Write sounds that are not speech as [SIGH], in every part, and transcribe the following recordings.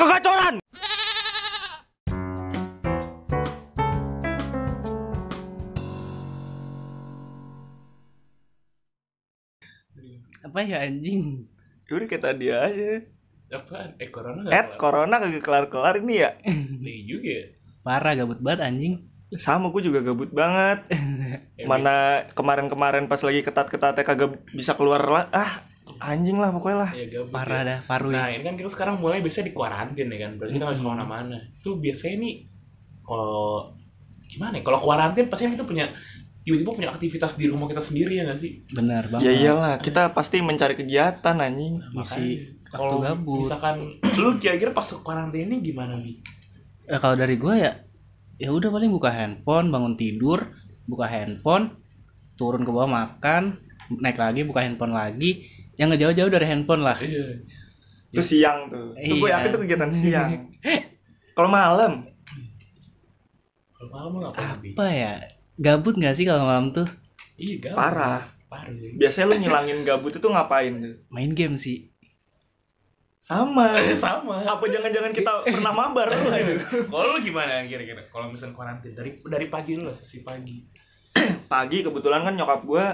kegacoran. Apa ya anjing? Udah kayak tadi aja. Apaan? Eh corona Eh, corona kagak kelar-kelar ini ya. Nih [LAUGHS] juga ya. Parah gabut banget anjing. Sama gue juga gabut banget. [LAUGHS] Mana kemarin-kemarin pas lagi ketat-ketatnya kagak bisa keluar lah. Ah, anjing lah pokoknya lah. Ya, gabut Parah ya. dah, paru Nah ini kan kita sekarang mulai biasanya di kuarantin ya kan Berarti kita nggak bisa ke mana-mana Itu biasanya nih Kalau Gimana ya Kalau kuarantin pasti kan kita punya Tiba-tiba punya aktivitas di rumah kita sendiri ya nggak sih Benar banget. Ya iyalah, kita pasti mencari kegiatan anjing. Isi Makanya, Kalau waktu gabut. misalkan Lu kira-kira pas kuarantin ini gimana nih Eh, kalau dari gua ya ya udah paling buka handphone, bangun tidur, buka handphone, turun ke bawah makan, naik lagi buka handphone lagi. Yang nggak jauh-jauh dari handphone lah. Iya Itu siang tuh. Itu gue Iya. yakin tuh kegiatan [LAUGHS] siang. Kalau malam, Kalau malam Bi? Apa ya? Gabut nggak sih kalau malam tuh? Iya gabut. parah. Parah ya. Biasanya lu ngilangin gabut itu ngapain tuh? Main game sih. Sama. [LAUGHS] Eh, sama Apa jangan-jangan kita pernah mabar? [LAUGHS] Kalau lu gimana kira-kira Kalau misalnya kuarantin Dari dari pagi dulu Sesi pagi Pagi kebetulan kan nyokap gue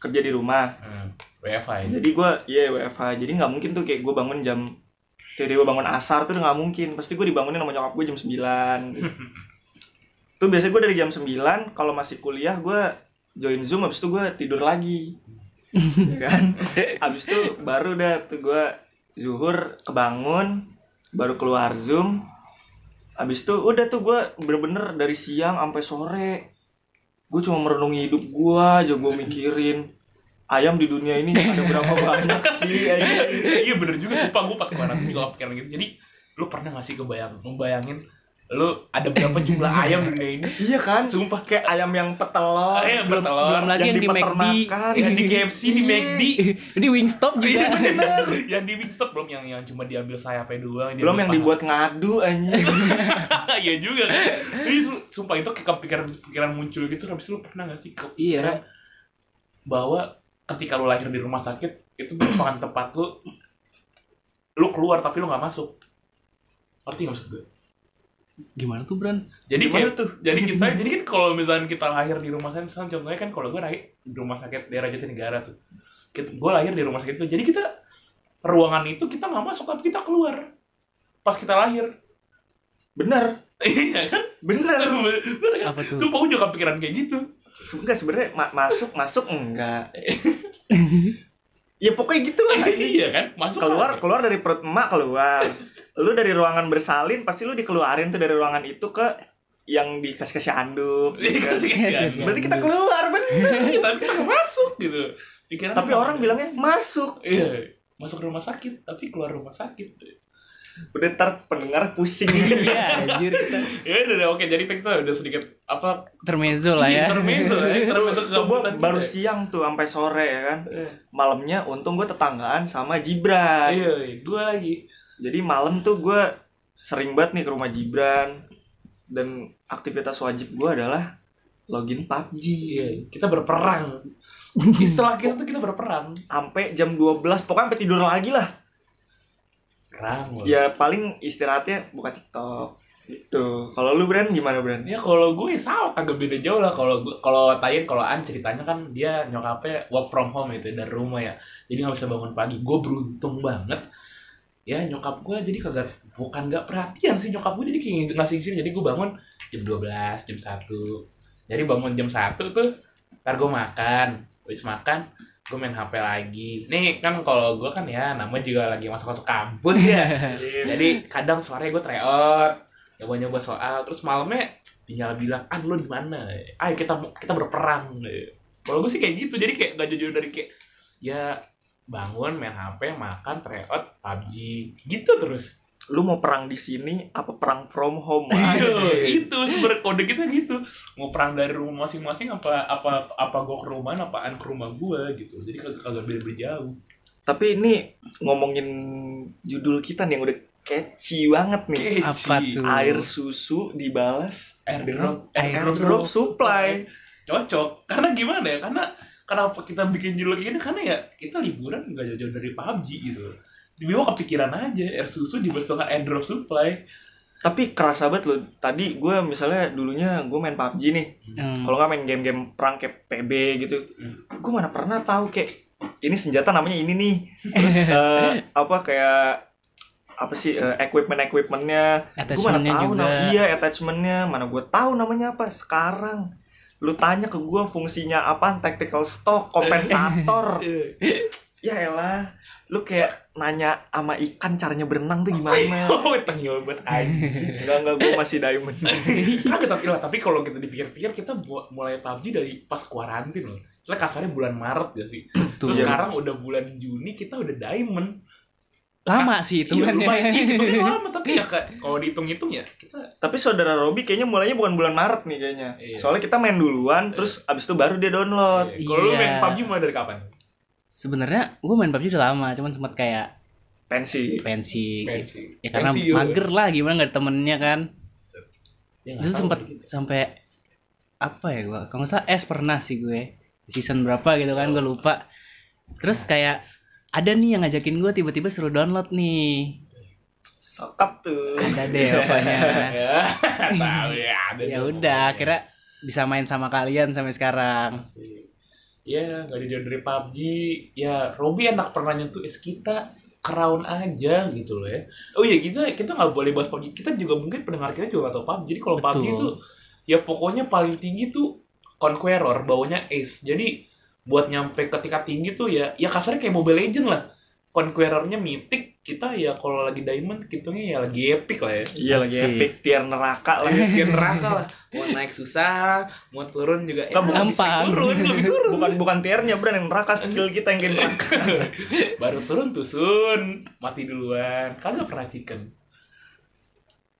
kerja di rumah. hmm. WFH ya? Jadi gue, iya WFH. Jadi nggak mungkin tuh kayak gue bangun jam Kayak gue bangun asar tuh udah nggak mungkin. Pasti gue dibangunin sama nyokap gue jam 9 [LAUGHS] Tuh biasanya gue dari jam 9 Kalau masih kuliah gue join Zoom Habis itu gue tidur lagi. Ya kan? [LAUGHS] Habis itu baru dah tuh gue Zuhur kebangun Baru keluar Zoom. Habis itu udah tuh gue bener-bener dari siang sampai sore. Gue cuma merenungi hidup gue aja gue mikirin Ayam di dunia ini ada berapa banyak sih anjing? [LAUGHS] [LAUGHS] iya bener juga sumpah gue pas kuarantin juga kepikiran gitu jadi lu pernah gak sih kebayang membayangin lu ada berapa jumlah ayam di dunia ini [LAUGHS] Iya kan? sumpah Kayak ayam yang petelur Ayam petelur. Belum lagi yang, di McD, yang di KFC di Iya. McD di Wingstop Iya juga. bener yang di Wingstop belum yang yang cuma diambil sayapnya doang Belum yang dibuat ngadu anjing. paha. iya juga kan itu sumpah itu kayak kepikiran pikiran muncul gitu habis lu pernah gak sih Iya. bahwa ketika lu lahir di rumah sakit itu merupakan tempat lu lu keluar tapi lu nggak masuk. Ngerti nggak maksud gue? Gimana tuh, Bran? jadi Gimana kayak tuh? jadi kita [LAUGHS] jadi kan kalau misalnya kita lahir di rumah sakit misalnya contohnya kan kalau gue lahir di rumah sakit daerah Jatinegara tuh. Kita, gue lahir di rumah sakit itu jadi kita ruangan itu kita nggak masuk tapi kita keluar. Pas kita lahir. Bener, [LAUGHS] iya kan? Bener. bener. Kan Apa tuh? sumpah gue juga kepikiran kayak gitu Enggak sebenarnya ma- masuk masuk enggak. [LAUGHS] ya pokoknya gitu lah. [LAUGHS] iya kan masuk Keluar aja. keluar dari perut emak keluar. Lu dari ruangan bersalin pasti lu dikeluarin tuh dari ruangan itu ke yang dikasih kasih anduk. Kan? kasih- kasih- iya. Berarti kita keluar bener. [LAUGHS] Tapi kita nggak masuk gitu Pikiran Tapi orang bilangnya masuk. iya masuk rumah sakit tapi keluar rumah sakit Udah ntar pendengar pusing. [LAUGHS] Iya, anjir kita. ya udah udah, oke jadi kita udah sedikit apa Intermezzo lah ya. intermezzo ya gua kegabutan baru kita. siang tuh sampai sore ya kan. Eh, Malamnya untung gue tetanggaan sama Gibran. iya iya, gua lagi Jadi malam tuh gue sering banget nih ke rumah Gibran dan aktivitas wajib gue adalah login PUBG iya kita berperang [LAUGHS] istilah kita tuh kita berperang sampai jam 12 pokoknya sampai tidur lagi lah loh. ya paling istirahatnya buka TikTok gitu. Kalau lu Bran gimana Bran Ya kalau gue sama kagak beda jauh lah. Kalau kalau Tayin kalau An ceritanya kan dia nyokapnya work from home itu dari rumah ya. Jadi nggak bisa bangun pagi. Gue beruntung banget. Ya nyokap gue jadi kagak bukan nggak perhatian sih nyokap gue jadi kayak ngasih sih jadi gue bangun jam 12 jam 1 jadi bangun jam 1 tuh ntar gue makan. Habis makan gue main HP lagi. Nih kan kalau gue kan ya namanya juga lagi masuk masuk kampus ya. [LAUGHS] Jadi kadang sore gue tryout nyoba nyoba soal terus malamnya tinggal bilang ah lu di mana? Ayo kita kita berperang. Kalau gue sih kayak gitu jadi kayak gak jauh dari kayak ya bangun main HP makan tryout PUBG gitu terus lu mau perang di sini apa perang from home? [LAUGHS] Iya, Anjing. itu sebenarnya kode kita gitu. Mau perang dari rumah masing-masing apa apa apa gue ke rumah apaan ke rumah gue gitu. Jadi kagak kagak beda beda jauh. Tapi ini ngomongin judul kita nih yang udah catchy banget nih. Apa tuh? air susu dibalas. Airdrop airdrop supply. Cocok. Karena gimana ya? Karena kenapa kita bikin judul kayak gini? Karena ya kita liburan nggak jauh-jauh dari PUBG gitu tiba-tiba kepikiran aja air susu di dengan airdrop supply Tapi kerasa banget loh. Tadi gue misalnya dulunya gue main PUBG nih. Hmm. Kalau nggak main game-game perang kayak PB gitu, Hmm. gue mana pernah tahu kayak ini senjata namanya ini nih. Terus [LAUGHS] eh, apa kayak apa sih equipment equipmentnya? Gue mana tahu juga. nama iya attachmentnya mana gue tahu namanya apa sekarang. Lu tanya ke gue fungsinya apa? Tactical stock, [LAUGHS] kompensator. Ya elah, lu kayak nanya sama ikan caranya berenang tuh gimana? [LAUGHS] oh tengil banget anjing Enggak enggak gue masih diamond. Kagak tapi lah, tapi kalau kita dipikir-pikir kita mulai PUBG dari pas kuarantin loh. Soalnya kasarnya bulan Maret gak sih? Terus Iya. sekarang udah bulan Juni kita udah diamond. Lama sih itu Iya, lumayan iya, hitungnya lama tapi ya [LAUGHS] kayak kalau dihitung-hitung ya kita Tapi saudara Robi kayaknya mulainya bukan bulan Maret nih kayaknya. Iya. Soalnya kita main duluan, terus abis itu baru dia download. Iya. kalau lu main Iya. PUBG mulai dari kapan? Sebenarnya gue main PUBG udah lama, cuman sempat kayak Pensi. pensi. Pensi. Ya karena Pensiun. mager lah gimana nggak ada temennya kan. Ya, Itu sempat gitu. sampai apa ya gua kalau nggak salah S pernah sih gue season berapa gitu kan gue lupa terus kayak ada nih yang ngajakin gue tiba-tiba suruh download nih Sokap tuh. ada deh pokoknya ya, [LAUGHS] tahu ya ada. ya udah akhirnya bisa main sama kalian sampai sekarang Ya, nggak dijauh dari PUBG. Ya, Robby enak pernah nyentuh es kita crown aja gitu loh ya. Oh iya kita kita nggak boleh bahas PUBG. Kita juga mungkin pendengar kita juga nggak tahu PUBG. Jadi kalau PUBG itu ya pokoknya paling tinggi tuh Conqueror, bawahnya Ace. Jadi buat nyampe ke tingkat tinggi tuh ya ya kasarnya kayak Mobile Legend lah. Conquerornya Mythic, kita ya kalau lagi Diamond kitanya ya lagi epic lah ya. Iya lagi epic tier neraka lah. Bikin neraka lah. Mau naik susah, mau turun juga Nggak, bukan bisa gampang. turun, lebih turun. bukan bukan tiernya bro yang neraka skill kita yang neraka. [LAUGHS] baru turun tuh sun mati duluan kagak pernah chicken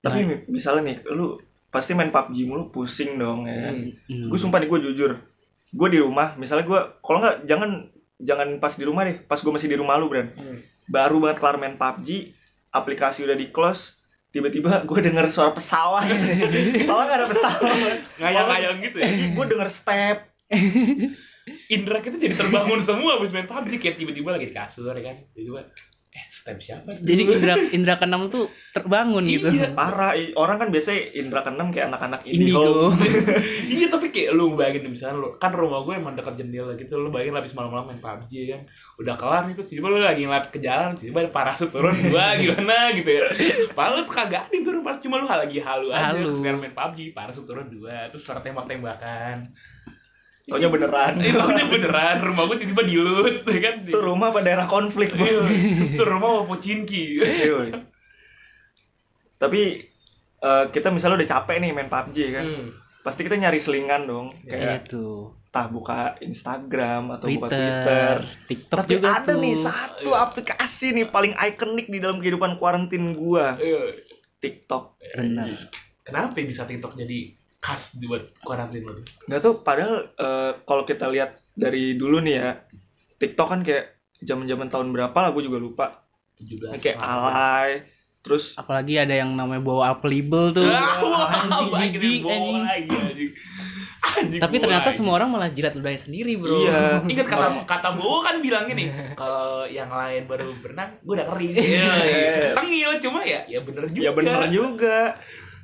Tapi misalnya nih, lu pasti main PUBG mulu pusing dong ya kan. Hmm. Gue sumpah nih gue jujur. Gue di rumah, misalnya gue kalau nggak jangan jangan pas di rumah deh, pas gue masih di rumah lu, Bran. Baru banget kelar main PUBG, aplikasi udah di close, tiba-tiba [LAUGHS] gue denger suara pesawat. [LAUGHS] Kalau nggak ada pesawat. ngayang-ngayang gitu ya [LAUGHS] Gue denger step. indra kita jadi terbangun semua abis main PUBG kayak tiba-tiba lagi di kasur ya kan tiba-tiba eh step siapa tuh? jadi indra indra keenam tuh terbangun gitu Iya. Parah, orang kan biasanya indra keenam kayak anak-anak indigo indigo. [LAUGHS] iya tapi kayak lu bayangin misalnya lu kan rumah gue emang dekat jendela gitu lu bayangin habis malam-malam main PUBG ya kan udah kelar itu tiba lu lagi ngeliat ke jalan tiba ada parasut turun [LAUGHS] gua gimana gitu ya padahal tuh kagak ada turun pas cuma lu lagi halu aja Halu. terus main PUBG parasut turun dua terus suara tembak-tembakan Taunya beneran. itu aja beneran rumah gue tiba-tiba dilut ya kan Itu rumah apa daerah konflik, Bro? Iya, itu rumah mau pocinki Iya. Tapi eh, kita misalnya udah capek nih main PUBG kan. Hmm. Pasti kita nyari selingan dong. Iya Kayak tuh entah buka Instagram atau buka Twitter, Twitter. TikTok Tapi juga ada tuh. nih satu Iya. aplikasi nih paling ikonik di dalam kehidupan kuarantin gua, Iya. TikTok. benar kenapa bisa TikTok jadi khas buat kuarantin lo tuh Nggak tuh padahal eh, kalau kita lihat dari dulu nih ya, TikTok kan kayak zaman-zaman tahun berapa lah gue juga lupa. 17 Kayak alay, terus apalagi ada yang namanya bawa applicable tuh anjing jijik anjing anjing Anjing, tapi ternyata lagi. semua orang malah jilat ludahnya sendiri bro Iya. Ingat kata kata Bowo kan bilang gini, [LAUGHS] kalau yang lain baru berenang, gue udah kering. Iya, iya. Tengil cuma ya, ya bener juga. ya bener juga.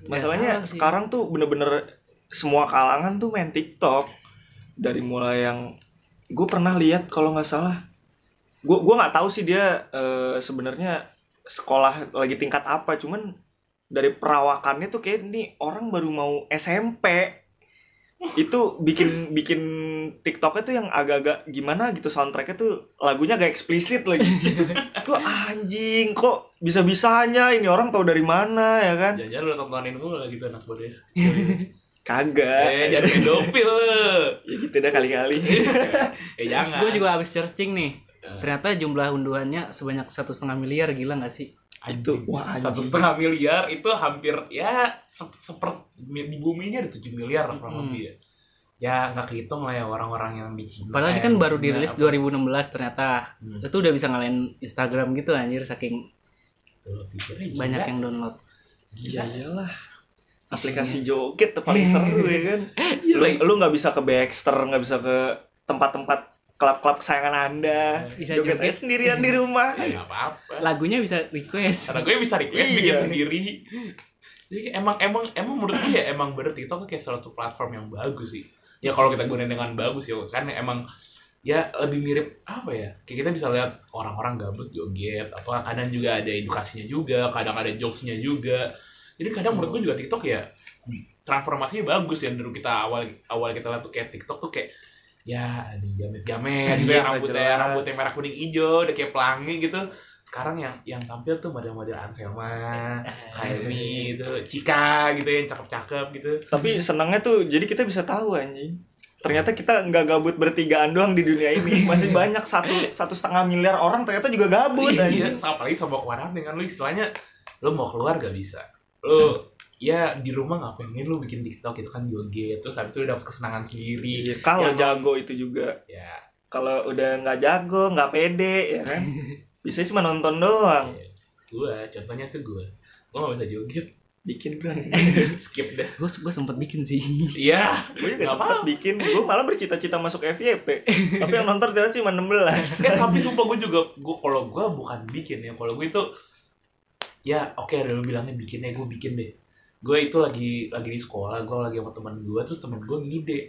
Masalahnya sekarang tuh bener-bener semua kalangan tuh main TikTok. Dari mulai yang gue pernah lihat kalau nggak salah, gue gua nggak tahu sih dia eh, sebenarnya sekolah lagi tingkat apa, cuman dari perawakannya tuh kayak ini orang baru mau SMP itu bikin bikin TikToknya tuh yang agak-agak gimana gitu. Soundtracknya tuh lagunya agak eksplisit lagi. [LAUGHS] Tuh anjing kok bisa-bisanya ini orang tahu dari mana ya kan? Jangan lu tontonin gue lagi tuh anak bodes. [LAUGHS] kagak Eh, jangan pedofil. ya gitu dah kali-kali [LAUGHS] Eh, jangan. gue juga habis searching nih Eh. ternyata jumlah unduhannya sebanyak satu setengah miliar gila nggak sih itu wah satu setengah miliar itu hampir ya se- seperti di bumi ini ada 7 miliar lah kurang lebih ya. Ya nggak kehitung lah ya orang-orang yang di Cina. padahal ini kan baru dirilis apa. 2016 ternyata Hmm. itu udah bisa ngalahin Instagram gitu anjir saking banyak yang download iya iyalah aplikasi joget tuh paling seru ya kan Iya, lu lu nggak bisa ke Baxter nggak bisa ke tempat-tempat klub-klub kesayangan anda Bisa jogetnya joget. sendirian di rumah Ya, apa-apa. lagunya bisa request Karena gue bisa request bikin Iya. sendiri. Jadi emang emang emang menurut gue ya emang bener TikTok kayak salah satu platform yang bagus sih. Ya kalau kita gunain dengan bagus ya kan emang ya lebih mirip apa ya? Kayak kita bisa lihat orang-orang gabut joget, apa kadang juga ada edukasinya juga, kadang ada jokesnya juga. Jadi kadang menurut gue juga TikTok ya transformasinya bagus ya dulu kita awal awal kita lihat tuh kayak TikTok tuh kayak ya ada jamet-jamet gitu Iya, ya rambutnya jelas. rambutnya merah kuning hijau udah kayak pelangi gitu. Sekarang yang yang tampil tuh model-model Anselma, Kylie itu, Cika gitu yang cakep-cakep gitu. tapi senangnya tuh jadi kita bisa tahu anjing. Ternyata kita nggak gabut bertigaan doang di dunia ini. [LAUGHS] Masih banyak satu satu setengah miliar orang ternyata juga gabut Iya, anjing. apalagi sama kuarantin kan lu istilahnya lu mau keluar gak bisa. Lu ya di rumah ngapain lu bikin TikTok itu kan joget terus habis itu lu dapet kesenangan sendiri. Iya, kalau Yang- jago itu juga. Ya, kalau udah nggak jago nggak pede ya kan? [LAUGHS] Bisa cuma nonton doang. Iya. gua contohnya tuh gua. Gua gak bisa joget, bikin bro [LAUGHS] skip dah. gue gue sempet bikin sih. Iya, gue juga Nggak sempet bikin. Gue malah bercita-cita masuk FYP [LAUGHS] tapi yang nonton ternyata cuma 16 eh tapi sumpah gue juga gue kalau gue bukan bikin ya. Kalau gue itu ya oke ada lu bilangnya bikin ya gue bikin deh. Gue itu lagi lagi di sekolah gue lagi sama teman gue terus teman gue ngide.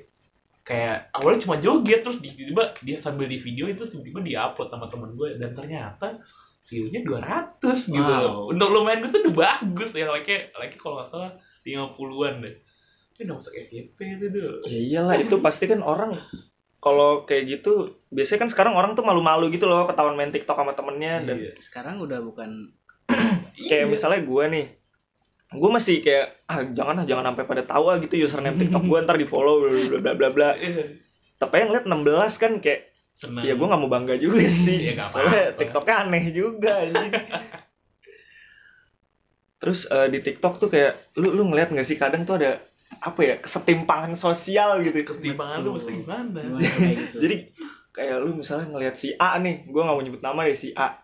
Kayak awalnya cuma joget terus tiba-tiba dia sambil di video itu tiba-tiba dia upload sama teman gue dan ternyata view-nya 200 gitu Wow. untuk lumayan gue tuh udah bagus ya like like kalau nggak salah 50-an deh. Ini udah masuk FYP itu tuh ya iyalah itu pasti kan orang kalau kayak gitu biasanya kan sekarang orang tuh malu-malu gitu loh ketahuan main TikTok sama temennya dan Iya. sekarang udah bukan kayak Iya. misalnya gue nih gue masih kayak ah jangan ah jangan sampai pada tahu ah gitu username TikTok gue ntar di follow bla bla bla bla Iya. tapi yang lihat 16 kan kayak senang ya gue nggak mau bangga juga sih. Iya, nggak soalnya apa-apa. TikToknya aneh juga anjing. [LAUGHS] Terus eh, di TikTok tuh kayak lu lu ngeliat nggak sih kadang tuh ada apa ya kesetimpangan sosial gitu? Ketimpangan lu mesti gimana? Gimana kayak gitu? [LAUGHS] Jadi kayak lu misalnya ngelihat si A nih gue nggak mau nyebut nama deh si A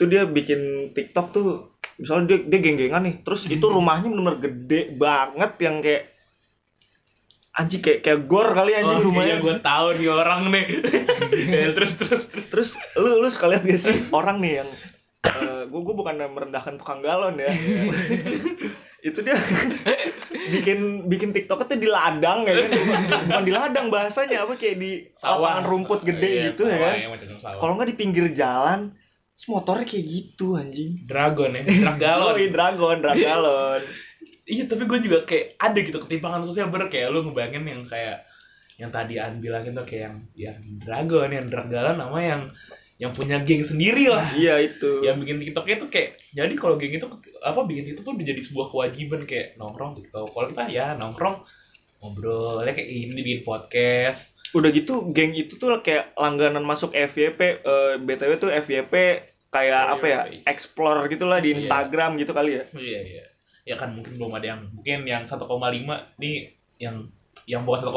tuh dia bikin TikTok tuh misalnya dia dia geng-gengan nih terus itu [LAUGHS] rumahnya bener-bener gede banget yang kayak anjing kayak kayak gor kali anjing Oh, rumahnya kayaknya gue tahu nih orang nih. Ya, [LAUGHS] [LAUGHS] terus terus terus. terus lu lu suka lihat gak sih orang nih yang gue gue bukan merendahkan tukang galon ya itu dia bikin bikin TikTok tuh di ladang ya kan bukan di ladang bahasanya apa kayak di lapangan rumput gede Iya, gitu ya sawah, kan macam sawah. kalau nggak di pinggir jalan motornya kayak gitu anjing dragon ya, [LAUGHS] drag galon. oh iya dragon dragalon Iya, tapi gue juga kayak ada gitu ketimpangan sosial bener kayak lu ngebayangin yang kayak yang tadi An bilangin tuh kayak yang yang dragon, yang drag galon sama yang yang punya geng sendiri lah. iya itu yang bikin TikToknya tuh kayak jadi kalau geng itu apa bikin TikTok tuh udah jadi sebuah kewajiban kayak nongkrong TikTok. Kalau kita ya nongkrong ngobrol ya kayak ini bikin podcast. udah gitu geng itu tuh kayak langganan masuk FYP eh, btw tuh FYP kayak Oh, apa ya iya. explore gitulah di Iya. Instagram gitu kali ya Iya iya. Ya kan mungkin belum ada yang mungkin yang 1,5 nih yang yang bawa 1,5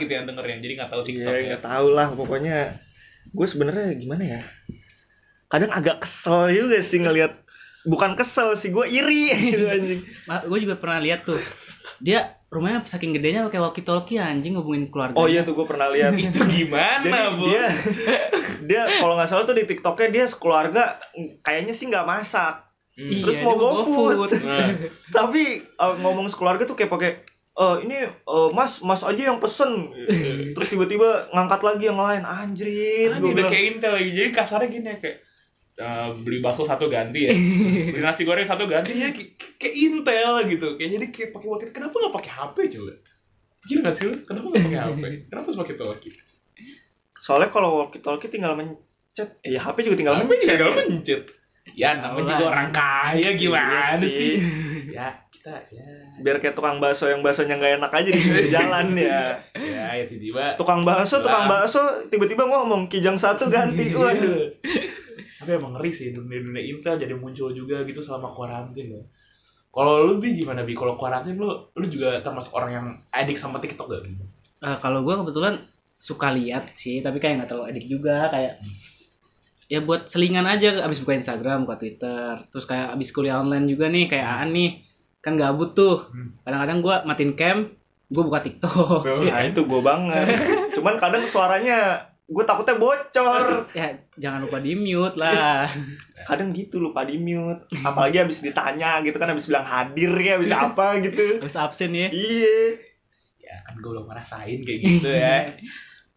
gitu yang dengerin jadi nggak tahu TikTok Iya ya. nggak tahu lah pokoknya gue sebenarnya gimana ya kadang agak kesel juga sih ngelihat bukan kesel sih gue iri [LAUGHS] gitu anjing gue juga pernah lihat tuh dia rumahnya saking gedenya pakai walkie talkie anjing ngubungin keluarga oh iya tuh gue pernah lihat [LAUGHS] Itu gimana, jadi Bu? dia dia kalau nggak salah tuh di tiktoknya dia sekeluarga kayaknya sih nggak masak Hmm. Terus Iya, mau GoFood. [LAUGHS] Nah, tapi eh, ngomong sekeluarga tuh kayak pakai eh ini eh, mas mas aja yang pesen [LAUGHS] terus tiba-tiba ngangkat lagi yang lain anjir Ah, udah kayak Intel lagi. Jadi kasarnya gini ya kayak eh, beli bakso satu ganti ya. [LAUGHS] beli nasi goreng satu ganti ya kayak, kayak Intel gitu. Kayak jadi kayak pakai walkie kenapa nggak pakai HP coba? Gila nggak sih lu? Kenapa nggak pakai HP? [LAUGHS] Kenapa harus pakai talkie? soalnya kalau walkie talkie tinggal mencet eh, ya HP juga tinggal HP mencet tinggal mencet. Ya namanya juga orang kaya gimana Iya sih? Ya kita ya biar kayak tukang bakso yang baksonya nggak enak aja di [LAUGHS] jalan ya ya ya tiba-tiba tukang bakso tukang bakso tiba-tiba ngomong kijang satu ganti Iya. waduh Tapi emang ngeri sih dunia-dunia Intel jadi muncul juga gitu selama kuarantin ya. Kalau lu bi gimana bi? Kalau kuarantin lu lu juga termasuk orang yang adik sama TikTok gak? Bi? Eh, kalau gue kebetulan suka lihat sih tapi kayak nggak terlalu edik juga kayak ya buat selingan aja abis buka Instagram buka Twitter terus kayak abis kuliah online juga nih kayak Aan nih kan gabut tuh Hmm. kadang-kadang gue matiin cam gue buka TikTok nah itu gue banget [LAUGHS] cuman kadang suaranya gue takutnya bocor [LAUGHS] Ya jangan lupa di mute lah. [LAUGHS] kadang gitu lupa di mute apalagi habis ditanya gitu kan habis bilang hadir ya habis apa [LAUGHS] gitu Harus absen ya. iya ya kan gue belum ngerasain kayak gitu ya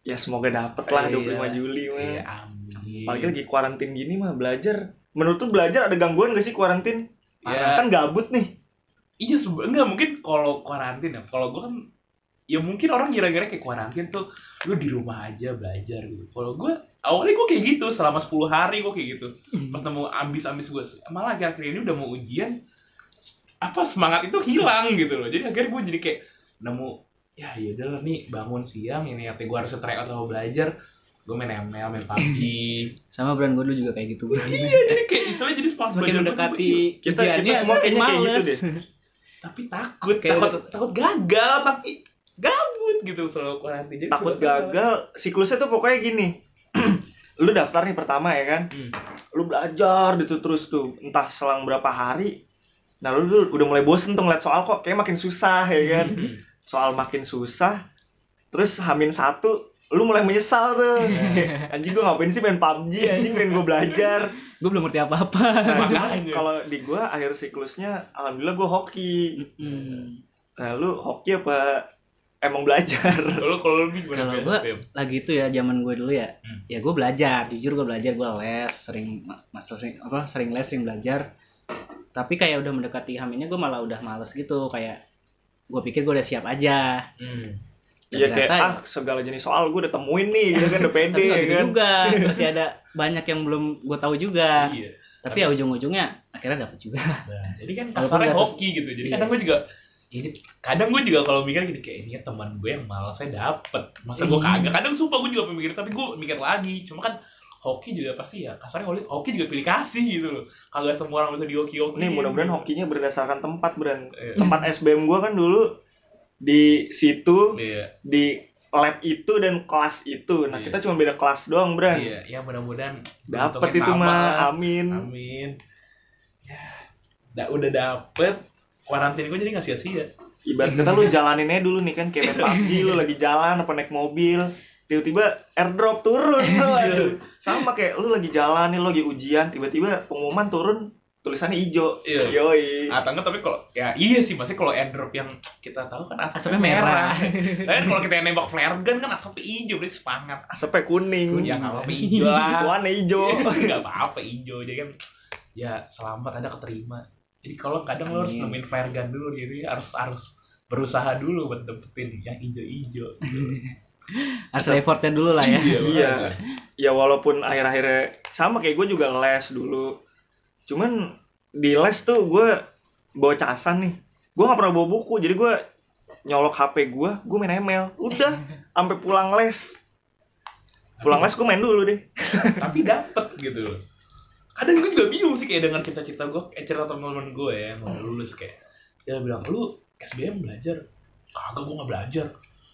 ya semoga dapet lah Iya. 25 Juli mah Iya, amin apalagi lagi kuarantin gini mah belajar menurut tuh belajar ada gangguan gak sih kuarantin Ya. kan gabut nih Iya sebenarnya nggak mungkin kalau kuarantin ya. Kalau gue kan ya mungkin orang kira-kira kayak kuarantin tuh lu di rumah aja belajar gitu. Kalau gue awalnya gue kayak gitu selama 10 hari gue kayak gitu. Pas nemu ambis-ambis gue malah akhir-akhir ini udah mau ujian apa semangat itu hilang gitu loh. Jadi akhirnya gue jadi kayak nemu ya yaudah lah nih bangun siang ini artinya gue harus try out sama belajar gue main ML, main PUBG [CLEARS THROAT] Sama brand gue dulu juga kayak gitu. Iya jadi kayak istilahnya jadi semangat Semakin mendekati Kita- kita semua kayaknya kayak gitu deh. tapi takut Kayak takut udah- takut gagal tapi gabut gitu selalu kuarantin Jadi takut gagal. siklusnya tuh pokoknya gini. [CLEARS THROAT] Lu daftar nih pertama ya kan? Hmm. lu belajar gitu terus tuh. Entah selang berapa hari. Nah lu tuh udah mulai bosen tuh ngeliat soal kok kayak makin susah ya kan? Hmm. soal makin susah. Terus hamin satu lu mulai menyesal tuh. [LAUGHS] [LAUGHS] Anjing gue ngapain sih main PUBG anjing pengen gue belajar. [LAUGHS] Gue belum ngerti apa-apa. nah, kalau di gue akhir siklusnya alhamdulillah gue hoki. Mm. nah lu hoki apa emang belajar Kalau kalau lebih gimana Kalau Beb? Lagi itu ya zaman gue dulu ya. Hmm. Ya gue belajar, jujur gue belajar, gue les, sering master sering apa sering les, sering belajar. Tapi kayak udah mendekati haminnya gue malah udah males gitu kayak gue pikir gue udah siap aja. Hmm. Iya kayak ah segala jenis soal gue udah temuin nih gitu kan udah [LAUGHS] pede tapi ya gitu kan juga [LAUGHS] masih ada banyak yang belum gue tahu juga Iya. tapi ya ujung-ujungnya akhirnya dapet juga Nah, jadi kan kasarnya hoki gitu. Jadi Iya. kadang gue juga ini kadang gue juga kalau mikir gini kayak ini teman gue yang malasnya dapet. Masa gue Iya. kagak? Kadang sumpah gue juga mikir tapi gue mikir lagi. Cuma kan hoki juga pasti ya kasarnya hoki, hoki juga pilih kasih gitu loh. Kagak semua orang bisa di hoki hoki nih mudah-mudahan hokinya berdasarkan tempat Bran Iya. tempat SBM gue kan dulu di situ iya. di lab itu dan kelas itu. Nah Iya. kita cuma beda kelas doang Bran iya ya mudah-mudahan dapet itu mah amin. Amin. Ya, da, udah dapet. Kuarantin gue jadi nggak sia-sia. ibarat kata lu jalanin aja dulu nih kan kayak main PUBG lu lagi jalan apa naik mobil tiba-tiba airdrop turun [LAUGHS] tuh aduh. sama kayak lu lagi jalan nih lu lagi ujian tiba-tiba pengumuman turun tulisannya hijau Iya. yoi Atau enggak tapi kalau ya iya sih maksudnya kalau airdrop yang kita tahu kan asapnya, asapnya merah [LAUGHS] Tapi kalau kita yang nembak flare gun kan asapnya hijau berarti semangat. asapnya kuning Ya nggak apa-apa hijau lah. Ituannya hijau [LAUGHS] Nggak apa-apa hijau jadi kan ya selamat ada keterima. Jadi kalau kadang lo harus Amin. nemuin flare gun dulu gitu ya, harus harus berusaha dulu buat dapetin yang hijau-hijau. [LAUGHS] harus effortnya dulu lah ya Iya. Iya. ya walaupun akhir-akhirnya sama kayak gue juga les dulu cuman di les tuh gue bawa casan nih gue nggak pernah bawa buku jadi gue nyolok HP gue gue main ML udah [LAUGHS] sampai pulang les pulang les gue main dulu deh [LAUGHS] tapi dapet gitu loh kadang gue juga bingung sih kayak dengan cita-cita gue kayak cerita teman-teman gue ya mau lulus kayak dia bilang lu SBM belajar? Kagak gue nggak belajar.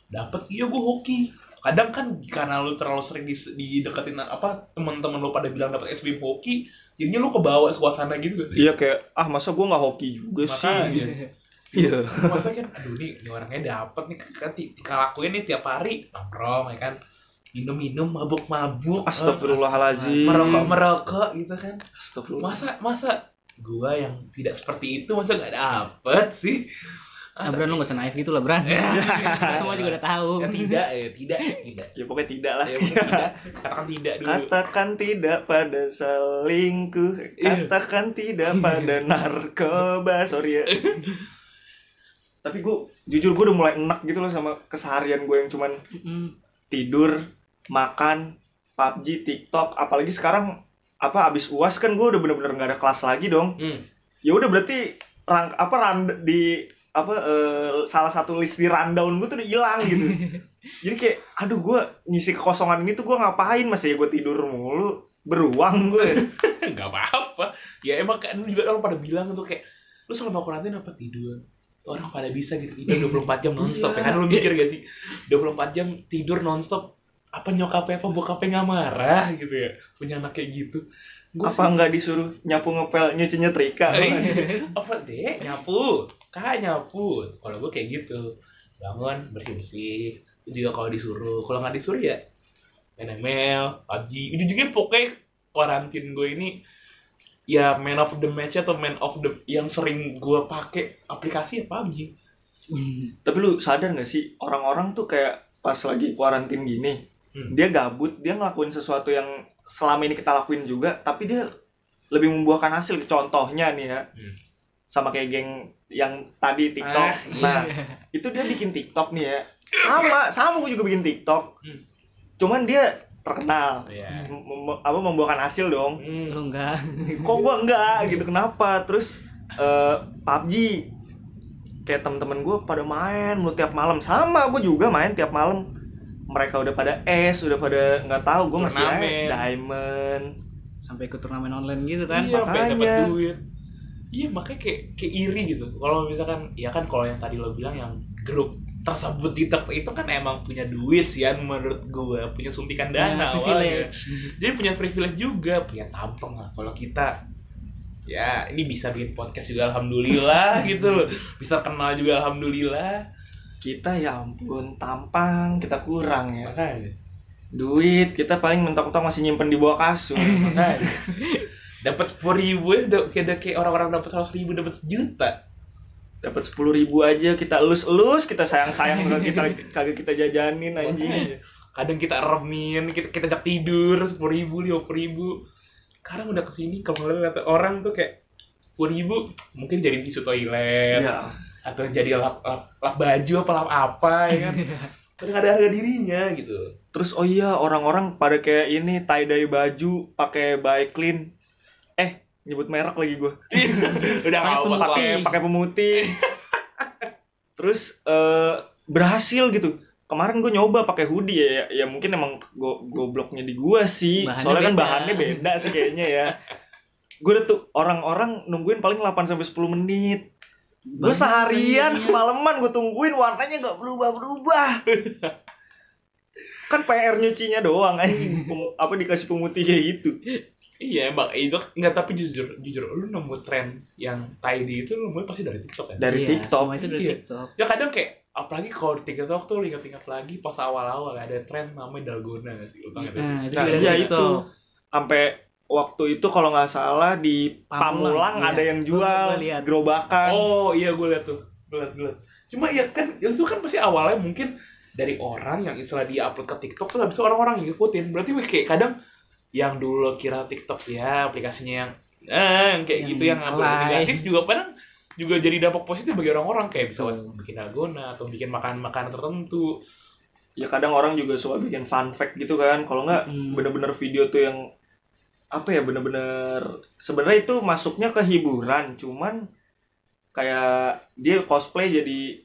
Dapet? Iya gue hoki. Kadang kan karena lu terlalu sering di, dideketin apa teman-teman lu pada bilang dapet SBM hoki jadinya lu kebawa suasana gitu gak sih? Iya kayak ah masa gue nggak hoki juga sih? Makanya. [LAUGHS] Iya. Masa kan aduh nih, nih orangnya dapet nih kan tinggal lakuin nih tiap hari nongkrong ya kan minum-minum mabuk-mabuk Astagfirullahaladzim. merokok-merokok gitu kan. Astagfirullah. Masa masa gua yang tidak seperti itu masa nggak dapet sih? Ah, Bran lu gak usah naif gitu lah Bran. Ya. [LAUGHS] semua juga udah tahu. Ya tidak ya tidak tidak. Ya pokoknya tidak lah. Ya, bukan tidak. Katakan tidak dulu. Katakan tidak pada selingkuh. Iya. Katakan tidak pada [LAUGHS] narkoba. Sorry ya. Tapi gue jujur gue udah mulai enak gitu loh sama keseharian gue yang cuman Mm. tidur, makan, PUBG, TikTok Apalagi sekarang apa abis uas kan gue udah bener-bener gak ada kelas lagi dong. Hmm. ya udah berarti rang apa rand di apa eh, salah satu list di rundown gue tuh udah hilang gitu. [LAUGHS] Jadi kayak aduh gue ngisi kekosongan ini tuh gue ngapain? Masih ya gue tidur mulu beruang gue [LAUGHS] nggak apa-apa. Ya emang kan juga orang pada bilang tuh kayak lu selama karantina apa tidur? Orang pada bisa gitu tidur 24 jam nonstop ya. Kan lu mikir gak sih? 24 jam tidur nonstop apa nyokapnya apa bokapnya nggak marah gitu ya? Punya anak kayak gitu. Gua apa nggak disuruh nyapu ngepel nyuci nyetrika Eh, apa deh nyapu. Kak nyapu. Kalau gue kayak gitu. Bangun bersih bersih juga kalau disuruh. Kalau nggak disuruh ya main ML, PUBG. Itu juga pokoknya karantin gue ini ya man of the match atau man of the yang sering gue pakai aplikasi ya PUBG. Tapi lu sadar gak sih orang-orang tuh kayak pas lagi kuarantin gini, Hmm. dia gabut, dia ngelakuin sesuatu yang selama ini kita lakuin juga, tapi dia lebih membuahkan hasil. Contohnya nih ya, Hmm. sama kayak geng yang tadi TikTok. Ah, nah, itu dia bikin TikTok nih ya. Sama, sama gue juga bikin TikTok. Hmm. Cuman dia terkenal. Iya. Mem- mem- apa membuahkan hasil dong. Hmm. Lu enggak. [LAUGHS] Kok gua enggak gitu kenapa? Terus eh, PUBG kayak temen-temen gue pada main mulu tiap malam sama gue juga main tiap malam mereka udah pada S udah pada nggak tahu gue masih Turnamen. diamond Sampai ikut turnamen online gitu kan. iya, sampai dapat makanya. duit. Iya, makanya kayak kayak iri gitu. Kalau misalkan ya kan kalau yang tadi lo bilang yang grup tersebut di TikTok itu kan emang punya duit sih kan menurut gue punya suntikan dana Nah, awalnya. Jadi punya privilege juga, punya tampang lah. Kalau kita ya ini bisa bikin podcast juga alhamdulillah [LAUGHS] gitu loh. Bisa kenal juga alhamdulillah. Kita ya ampun tampang kita kurang ya. Makanya, duit kita paling mentok-mentok masih nyimpen di bawah kasur. [LAUGHS] Makanya. dapat sepuluh ribu ya kayak kayak orang-orang dapat seratus ribu dapat sejuta. dapat sepuluh ribu aja kita elus-elus kita sayang-sayang kagak kita kagak kita jajanin anjing. Kadang kita remin kita kita ajak tidur sepuluh ribu lima puluh ribu. Sekarang udah ke sini kalau ngeliat orang tuh kayak sepuluh ribu mungkin jadi tisu toilet. Ya atau jadi lap, lap, lap baju apa lap apa ya kan [LAUGHS] kadang ada harga dirinya gitu Terus oh iya orang-orang pada kayak ini tie dye baju pakai bike clean. Eh nyebut merek lagi gue. [LAUGHS] udah nggak apa Pakai pakai pemutih. [LAUGHS] Terus eh, berhasil gitu. Kemarin gue nyoba pakai hoodie ya, ya, ya mungkin emang go gobloknya di gua sih. Bahannya Soalnya kan beda. bahannya beda sih kayaknya ya. Gue udah tuh orang-orang nungguin paling 8 sampai 10 menit. Gue seharian semalaman gue tungguin warnanya nggak berubah-berubah. kan PR nyucinya doang Pem- apa dikasih pemutih kayak gitu. iya emang itu nggak tapi jujur jujur lu nemu tren yang tidy itu lu nemuin pasti dari TikTok ya Dari Iya, TikTok. Itu dari Iya. TikTok. ya kadang kayak apalagi kalau di TikTok tuh ingat-ingat lagi pas awal-awal ada tren namanya dalgona sih lu sih? Nah, itu Nah, dari iya itu. Sampai waktu itu kalau nggak salah di Pamulang, Pamulang iya. ada yang jual gua lihat. gerobakan. Oh iya gue liat tuh, gue liat, gue liat. Cuma ya kan itu kan pasti awalnya mungkin dari orang yang istilah dia upload ke TikTok tuh habis orang-orang ngikutin. Berarti kayak kadang yang dulu kira TikTok ya aplikasinya yang eh yang kayak Yang gitu yang upload negatif juga kadang juga jadi dampak positif bagi orang-orang kayak bisa Betul. bikin dalgona atau bikin makan-makanan tertentu. Ya kadang orang juga suka bikin fun fact gitu kan. Kalau nggak Mm. bener-bener video tuh yang apa ya bener-bener sebenarnya itu masuknya ke hiburan cuman kayak dia cosplay jadi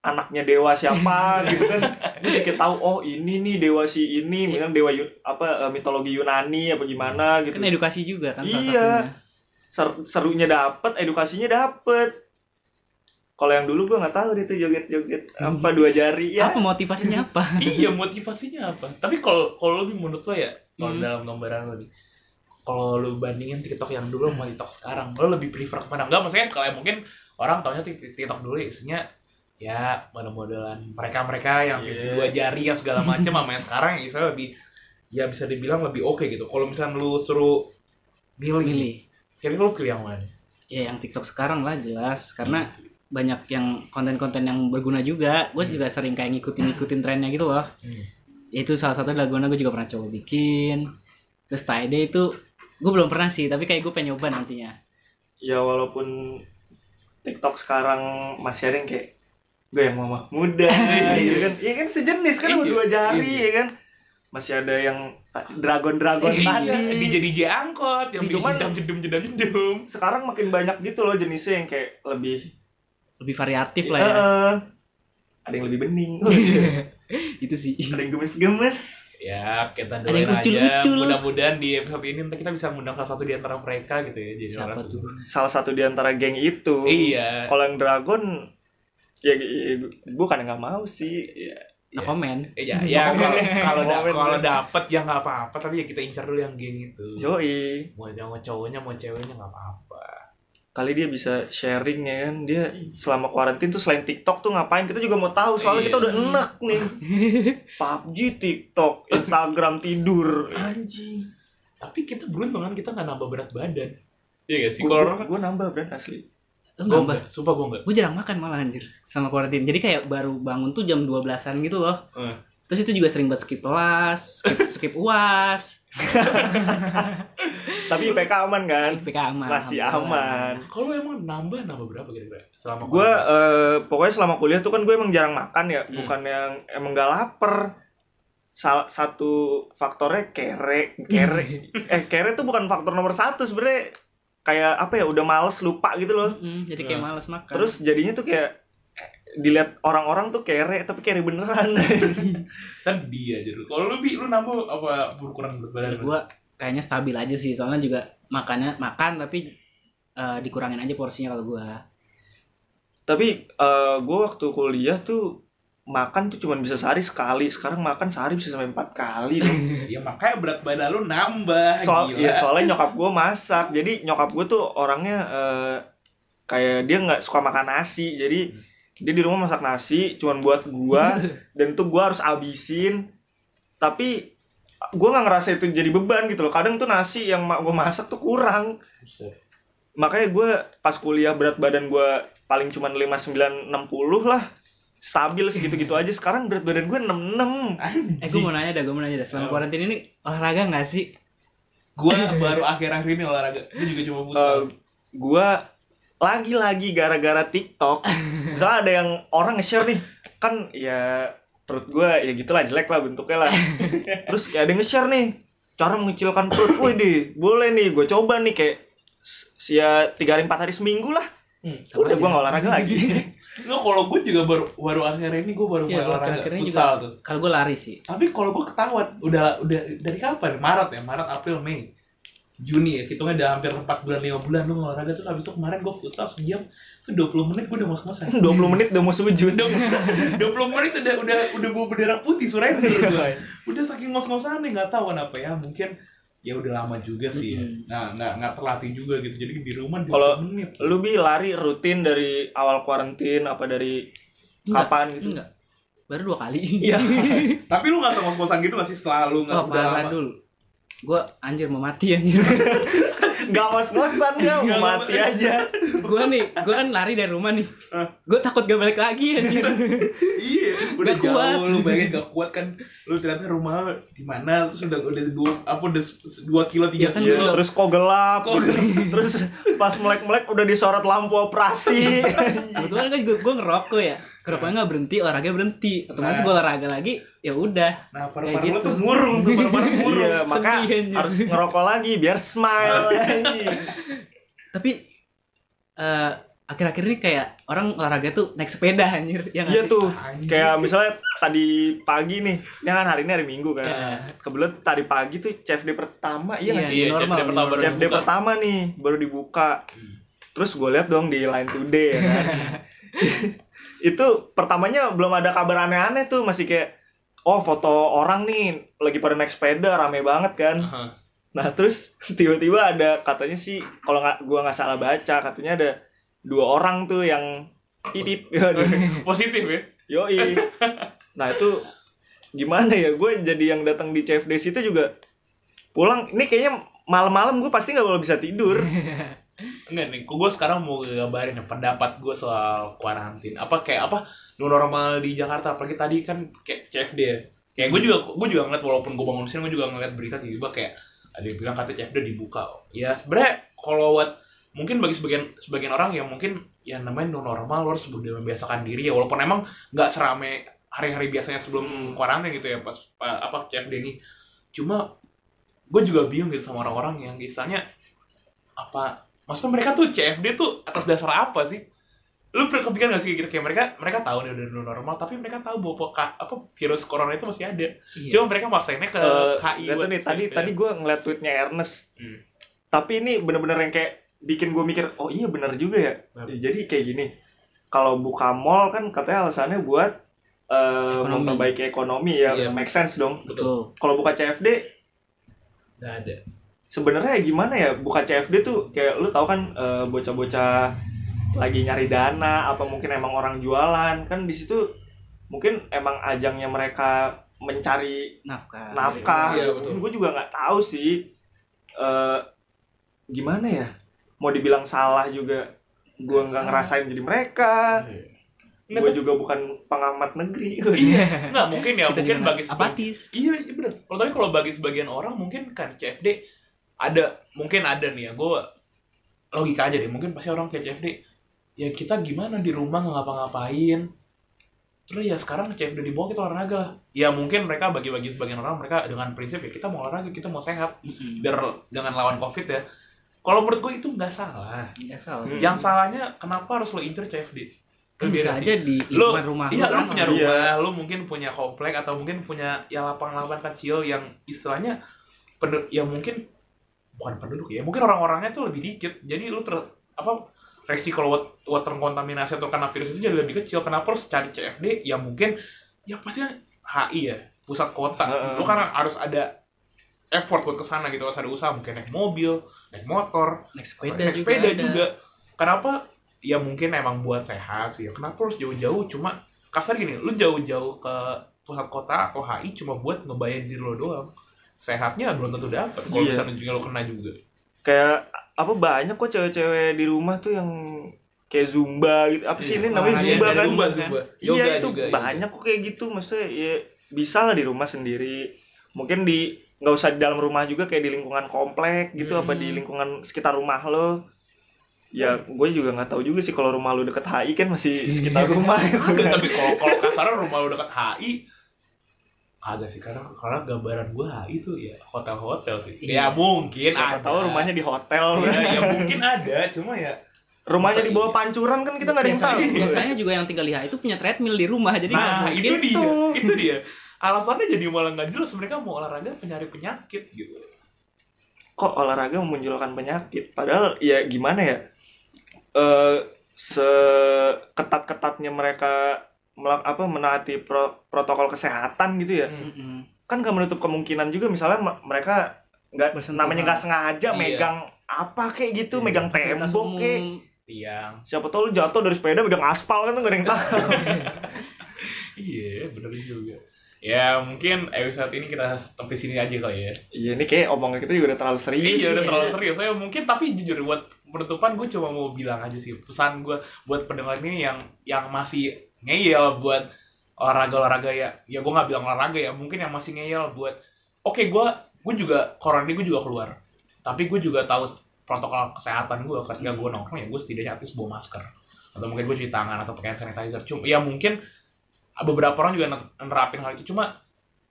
anaknya dewa siapa [LAUGHS] gitu kan dia kayak tahu oh ini nih dewa si ini misalnya dewa apa eh, mitologi Yunani apa gimana gitu Kan edukasi juga kan salah Iya. satunya. Ser- serunya dapet edukasinya dapet kalau yang dulu gua nggak tahu dia tuh joget-joget apa dua jari ya Apa motivasinya apa? iya motivasinya apa? Tapi kalau kalau lebih menurut lo ya kalau Hmm. dalam gambaran lo nih kalau lu bandingin TikTok yang dulu sama TikTok sekarang, lo lebih prefer ke mana? Enggak, maksudnya kalau mungkin orang taunya Tik- TikTok dulu isinya ya model-modelan mereka-mereka yang Iya. dua jari yang segala macam sama yang sekarang yang lebih ya bisa dibilang lebih oke gitu. Kalau misalnya lu suruh milih, Milih. kira-kira lu pilih yang mana? Ya yang TikTok sekarang lah jelas karena banyak yang konten-konten yang berguna juga. Gue Hmm. juga sering kayak ngikutin-ngikutin trennya gitu loh. Hmm. Itu salah satu lagu gue juga pernah coba bikin. Terus Taide itu gue belum pernah sih, tapi kayak gue pengen nyoba nantinya. ya walaupun TikTok sekarang masih ada yang kayak gue yang mama muda gitu [LAUGHS] kan iya kan sejenis kan Iya, dua jari iya. ya kan masih ada yang dragon dragon Iya, tadi DJ DJ angkot yang Cuman- jedam jedum jedam jedum. sekarang makin banyak gitu loh jenisnya yang kayak lebih Lebih variatif lah ya. Eh, ada yang lebih bening [LAUGHS] itu sih. ada yang gemes-gemes Ya, kita doain aja. Mudah-mudahan di episode ini nanti kita bisa mengundang salah satu di antara mereka gitu ya. Jadi Siapa orang- tuh? salah satu di antara geng itu Iya. kalau yang dragon ya, ya gue kadang nggak mau sih Iya. Nah, komen. Iya, ya kalau kalau kalau gue. dapet ya nggak apa-apa, tapi ya kita incar dulu yang geng itu. yoi Mau mau cowoknya mau ceweknya nggak apa-apa. Kali dia bisa sharing ya kan dia selama kuarantin tuh selain TikTok tuh ngapain kita juga mau tahu soalnya kita Iya. udah enak nih [LAUGHS] PUBG TikTok Instagram tidur anjing Tapi kita beruntung kan kita nggak nambah berat badan. Iya gak sih? gue Kalau orang nambah brand asli gue nambah. enggak, sumpah gue enggak. Gue jarang makan malah anjir sama kuarantin. Jadi kayak baru bangun tuh jam 12-an gitu loh. Eh. Terus itu juga sering buat skip kelas, skip, skip UAS, [LAUGHS] tapi IPK aman kan IPK aman. masih aman Kalau emang nambah nambah berapa kira-kira? Selama gue eh, pokoknya selama kuliah tuh kan gue emang jarang makan ya Hmm. bukan yang emang gak lapar salah satu faktornya kere kere [LAUGHS] eh kere tuh bukan faktor nomor satu sebenarnya kayak apa ya udah males lupa gitu loh Mm, jadi kayak Nah. males makan. terus jadinya tuh kayak dilihat orang-orang tuh kere tapi kere beneran [LAUGHS] sedih aja lu. Kalau lu bi lu nambah apa berkurang berat badan? gue kayaknya stabil aja sih. Soalnya juga makannya makan tapi eh, dikurangin aja porsinya kalau gue. tapi eh, gue waktu kuliah tuh makan tuh cuma bisa sehari sekali sekarang makan sehari bisa sampai empat kali loh. [LAUGHS] ya makanya berat badan lu nambah. soal gila. ya soalnya nyokap gue masak jadi nyokap gue tuh orangnya eh, kayak dia nggak suka makan nasi jadi dia di rumah masak nasi cuman buat gue [LAUGHS] dan tuh gue harus abisin tapi gue nggak ngerasa itu jadi beban gitu loh kadang tuh nasi yang mak gue masak tuh kurang makanya gue pas kuliah berat badan gue paling cuman 59 60 lah stabil segitu-gitu aja sekarang berat badan gue 66 Anjing. Eh gue mau nanya dah, gue mau nanya dah. Selama Apa? kuarantin ini olahraga nggak sih? Gua baru akhir-akhir ini olahraga. Gua juga cuma futsal. Eh, gua lagi-lagi gara-gara TikTok. [LAUGHS] Misalnya ada yang orang nge-share nih, kan ya perut gua ya gitulah jelek lah bentuknya lah. [LAUGHS] Terus kayak ada yang nge-share nih, cara mengecilkan perut. Wih deh, boleh nih, gue coba nih kayak sia tiga hari empat hari seminggu lah. Hmm. Udah gua nggak olahraga lagi. [LAUGHS] Nggak, kalau gue juga baru baru akhir ini gue baru mulai gua olahraga akhir-akhir ini futsal tuh. Kalau gue lari sih. Tapi kalau gue ketahuan udah udah dari kapan? Maret ya, Maret, April, Mei. Juni ya, hitungnya udah hampir 4 bulan 5 bulan lu olahraga tuh habis itu kemarin gue futsal sejam tuh 20 menit gue udah mau ngos-ngosan. 20 [LAUGHS] menit udah mau sujud. Udah 20 menit udah udah udah bawa bendera putih surrender gua. [LAUGHS] Udah saking ngos-ngosan nih nggak tahu kenapa ya, mungkin ya udah lama juga sih ya. Nah, nggak nggak terlatih juga gitu. Jadi di rumah 20 Kalau. Lu bi lari rutin dari awal kuarantin apa dari Enggak, kapan gitu? Enggak. Baru dua kali. Iya. [LAUGHS] Tapi lu nggak sama ngos-ngosan gitu nggak sih selalu nggak Oh, udah lama? dulu. Gue anjir mau mati anjir. [LAUGHS] Gak ngos-ngosan ya, Nggak, mau mati nggak. aja. gue nih, gue kan lari dari rumah nih. Gue takut gak balik lagi anjir. iya udah Nggak jauh kuat. lu bayangin gak kuat kan lu ternyata rumah di mana terus udah udah dua apa udah dua kilo tiga Ya kan kilo terus kok gelap. Kok [LAUGHS] terus pas melek-melek udah disorot lampu operasi. [LAUGHS] Kebetulan kan gue, gue ngerokok ya. Ngerokoknya nggak berhenti, olahraga berhenti. Otomatis Nah. gue olahraga lagi, ya udah. nah Kayak paru-paru lu gitu. tuh murung tuh paru-paru [LAUGHS] murung iya, maka Sedih, anjir. harus ngerokok lagi biar smile. [LAUGHS] anjing. Tapi eh akhir-akhir ini kayak orang olahraga tuh naik sepeda anjir. Ya nggak Iya tuh. Anjing. Kayak misalnya tadi pagi nih, ini kan hari ini hari Minggu kan. Iya. Kebetulan tadi pagi tuh CFD pertama, iya nggak Iya, sih? Iya, normal, CFD pertama baru CFD dibuka. pertama nih baru dibuka. Hmm. Terus gue lihat dong di Line Today ya kan. [LAUGHS] itu pertamanya belum ada kabar aneh-aneh tuh masih kayak oh foto orang nih lagi pada naik sepeda rame banget kan. Aha. Nah terus [LAUGHS] tiba-tiba ada katanya sih kalau nggak gua nggak salah baca katanya ada dua orang tuh yang titit [LAUGHS] positif ya yoi. Nah itu gimana ya gue jadi yang datang di CFD situ juga pulang ini kayaknya malam-malam gue pasti nggak bakal bisa tidur. [LAUGHS] enggak nih gue sekarang mau gambarin ya, pendapat gue soal kuarantin apa kayak apa normal di Jakarta? Apalagi tadi kan kayak CFD ya. Kayak gue juga gue juga ngeliat walaupun gue bangun sini gue juga ngeliat berita tiba-tiba kayak ada yang bilang katanya CFD dibuka. Ya sebenarnya kalau buat mungkin bagi sebagian sebagian orang yang mungkin ya namanya normal lo harus membiasakan diri ya. Walaupun emang nggak serame hari-hari biasanya sebelum kuarantin gitu ya pas pa- apa CFD ini. Cuma gue juga bingung gitu sama orang-orang yang misalnya apa maksudnya mereka tuh CFD tuh atas dasar apa sih lu pernah kepikiran gak sih kira kayak mereka mereka tahu nih udah normal tapi mereka tahu bahwa ka- apa virus corona itu masih ada Iya. cuma mereka maksainnya ke Eh, KI buat nih tadi CFD. tadi gue ngeliat tweetnya Ernest. Hmm. Tapi ini bener-bener yang kayak bikin gue mikir, oh iya bener juga ya. Bener. Ya, Jadi kayak gini, kalau buka mall kan katanya alasannya buat eh, Ekonomi. memperbaiki ekonomi ya, Iya. make sense dong. betul Betul. Kalau buka CFD, nggak ada sebenarnya gimana ya buka CFD tuh kayak lu tahu kan eh, bocah-bocah lagi nyari dana apa mungkin emang orang jualan kan di situ mungkin emang ajangnya mereka mencari nafkah. nafkah. Iya, betul. gue juga nggak tahu sih eh gimana ya mau dibilang salah juga gue nggak ngerasain jadi mereka. Nggak, gue juga bukan pengamat negeri. Iya, [LAUGHS] nggak mungkin ya, kita mungkin bagi apatis. Iya, iya bener. Kalau tapi kalau bagi sebagian orang mungkin kan CFD ada, mungkin ada nih ya. Gue logika aja deh. Mungkin pasti orang kayak CFD. Ya kita gimana di rumah nggak ngapa-ngapain. Terus ya sekarang CFD di bawah kita olahraga lah. Ya mungkin mereka bagi-bagi sebagian orang mereka dengan prinsip ya kita mau olahraga, kita mau sehat biar dengan lawan COVID ya. Kalau menurut gue itu nggak salah. nggak salah Hmm. Yang salahnya kenapa harus lo incer CFD? kan Beda bisa aja di Lo- rumah Iya, lu lu kan punya Iya. rumah, lu mungkin punya komplek atau mungkin punya ya lapang-lapang kecil yang istilahnya ya mungkin bukan penduduk ya, mungkin orang-orangnya tuh lebih dikit. Jadi lu ter apa resiko wat- water kontaminasi atau kena virus itu jadi lebih kecil. Kenapa harus cari CFD? Ya mungkin ya pasti HI ya, pusat kota. Heeh. Lu kan harus ada effort buat ke sana gitu, harus ada usaha mungkin naik mobil, naik motor, naik sepeda naik juga sepeda ada. juga. Kenapa? Ya mungkin emang buat sehat sih. Kenapa harus jauh-jauh? Cuma kasar gini, lu jauh-jauh ke pusat kota atau HI cuma buat ngebayar diri lo doang. Sehatnya belum tentu dapet. Kalau Iya. misalnya juga lo kena juga. kayak apa banyak kok cewek-cewek di rumah tuh yang kayak zumba gitu apa sih Iya. ini namanya Ah, iya, zumba ada kan Zumba, Zumba. iya Yoga itu juga, iya. banyak kok kayak gitu maksudnya ya bisa lah di rumah sendiri mungkin di nggak usah di dalam rumah juga kayak di lingkungan komplek gitu apa Hmm. di lingkungan sekitar rumah lo ya gue juga nggak tahu juga sih kalau rumah lo deket HI kan masih sekitar rumah gitu Kagak, kan tapi kalau kalau kasarnya rumah lo dekat HI Kagak sih, karena, karena gambaran gue HI tuh ya hotel-hotel sih. Ya Iya. mungkin siapa ada. tahu rumahnya di hotel Ya, ya [LAUGHS] mungkin ada, cuma ya rumahnya di bawah iya? pancuran kan kita nggak ada yang biasanya, tahu biasanya juga yang tinggal di itu punya treadmill di rumah jadi Nah, mungkin itu dia, tuh. itu dia. [LAUGHS] Alasannya jadi malah nggak jelas mereka mau olahraga penyari penyakit gitu. kok olahraga memunculkan penyakit padahal ya gimana ya eh seketat-ketatnya mereka apa menaati pro- protokol kesehatan gitu ya Hmm. Mm-mm. kan gak menutup kemungkinan juga misalnya mereka nggak namanya nggak sengaja Iya. megang apa kayak gitu Iya, megang tembok kayak. Tiang. siapa tahu lu jatuh dari sepeda megang aspal kan tuh gak ada yang tahu [LAUGHS] Iya, bener juga. Ya mungkin episode ini kita sampai sini aja kali ya. iya ini kayak omongan kita juga udah terlalu serius Iya udah iya. terlalu serius. Saya mungkin tapi jujur buat penutupan gue cuma mau bilang aja sih pesan gue buat pendengar ini yang yang masih ngeyel buat olahraga olahraga ya. Ya gue nggak bilang olahraga ya. Mungkin yang masih ngeyel buat oke gue gue juga corona ini gue juga keluar. Tapi gue juga tahu protokol kesehatan gue ketika gue nongkrong ya gue setidaknya least bawa masker atau mungkin gue cuci tangan atau pakai sanitizer. Cuma ya mungkin beberapa orang juga nerapin hal itu cuma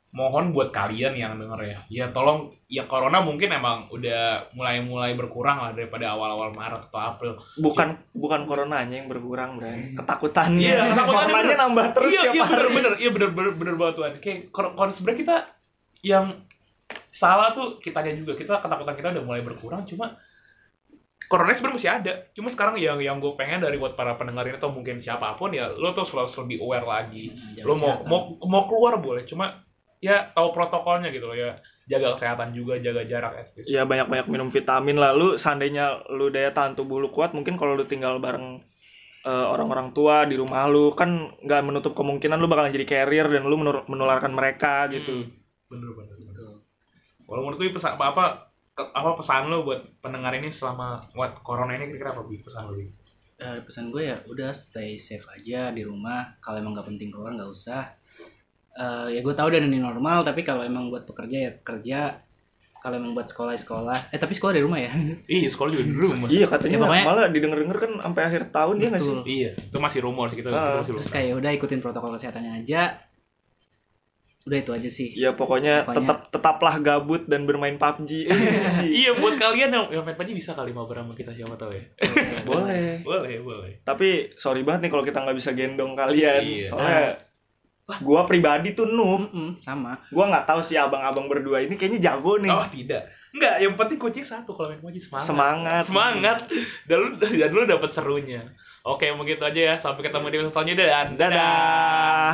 mohon buat kalian yang denger ya. Ya tolong ya corona mungkin emang udah mulai-mulai berkurang lah daripada awal-awal Maret atau April. Bukan bukan coronanya yang berkurang Bray. Ketakutannya. Iya, ketakutannya bener. nambah terus iya tiap iya hari. bener. Bener iya bener bener bener banget Tuhan. Kayak kor- kalau sebenarnya kita yang salah tuh kitanya juga. Kita ketakutan kita udah mulai berkurang cuma corona sebenarnya masih ada. Cuma sekarang yang yang gue pengen dari buat para pendengar ini atau mungkin siapa pun ya lo tuh selalu lebih aware lagi. Jaga lo mau mau mau keluar boleh cuma ya tahu protokolnya gitu loh ya. Jaga kesehatan juga jaga jarak at least. ya banyak-banyak minum vitamin. Lah lu seandainya lu daya tahan tubuh lu kuat mungkin kalau lu tinggal bareng eh, orang-orang tua di rumah lu kan nggak menutup kemungkinan lu bakalan jadi carrier dan lu menur- menularkan mereka gitu. Hmm, bener bener bener. Kalau menurut gue pesan apa apa apa pesan lo buat pendengar ini selama buat corona ini kira-kira apa pesan lo Bi? Eh, pesan gue ya udah stay safe aja di rumah. Kalau emang nggak penting keluar nggak usah Eh, ya gue tahu udah ini normal tapi kalau emang buat pekerja ya kerja. Kalau emang buat sekolah sekolah eh tapi sekolah di rumah ya? [LAUGHS] Iya sekolah juga di rumah. iya katanya. Ya, pokoknya- malah didengar-dengar kan sampai akhir tahun ya nggak sih? Iya itu masih rumor sih kita Ah, kita masih terus kayak udah ikutin protokol kesehatannya aja. Udah itu aja sih. Ya pokoknya, Pokoknya- tetap tetaplah gabut dan bermain PUBG [LAUGHS] iya. Buat kalian yang yang main PUBG bisa kali mabar sama kita siapa tahu ya. Boleh. Boleh boleh. Tapi sorry banget nih kalau kita nggak bisa gendong kalian. Iya. soalnya gua pribadi tuh noob. Mm-mm, sama. Gua nggak tahu sih abang-abang berdua ini kayaknya jago nih. Oh tidak. Enggak yang penting kucing satu kalau main PUBG semangat. Semangat. Semangat. Dan lu dan lu dapat serunya. Oke mungkin itu aja ya. Sampai ketemu di episode selanjutnya. Dan dadah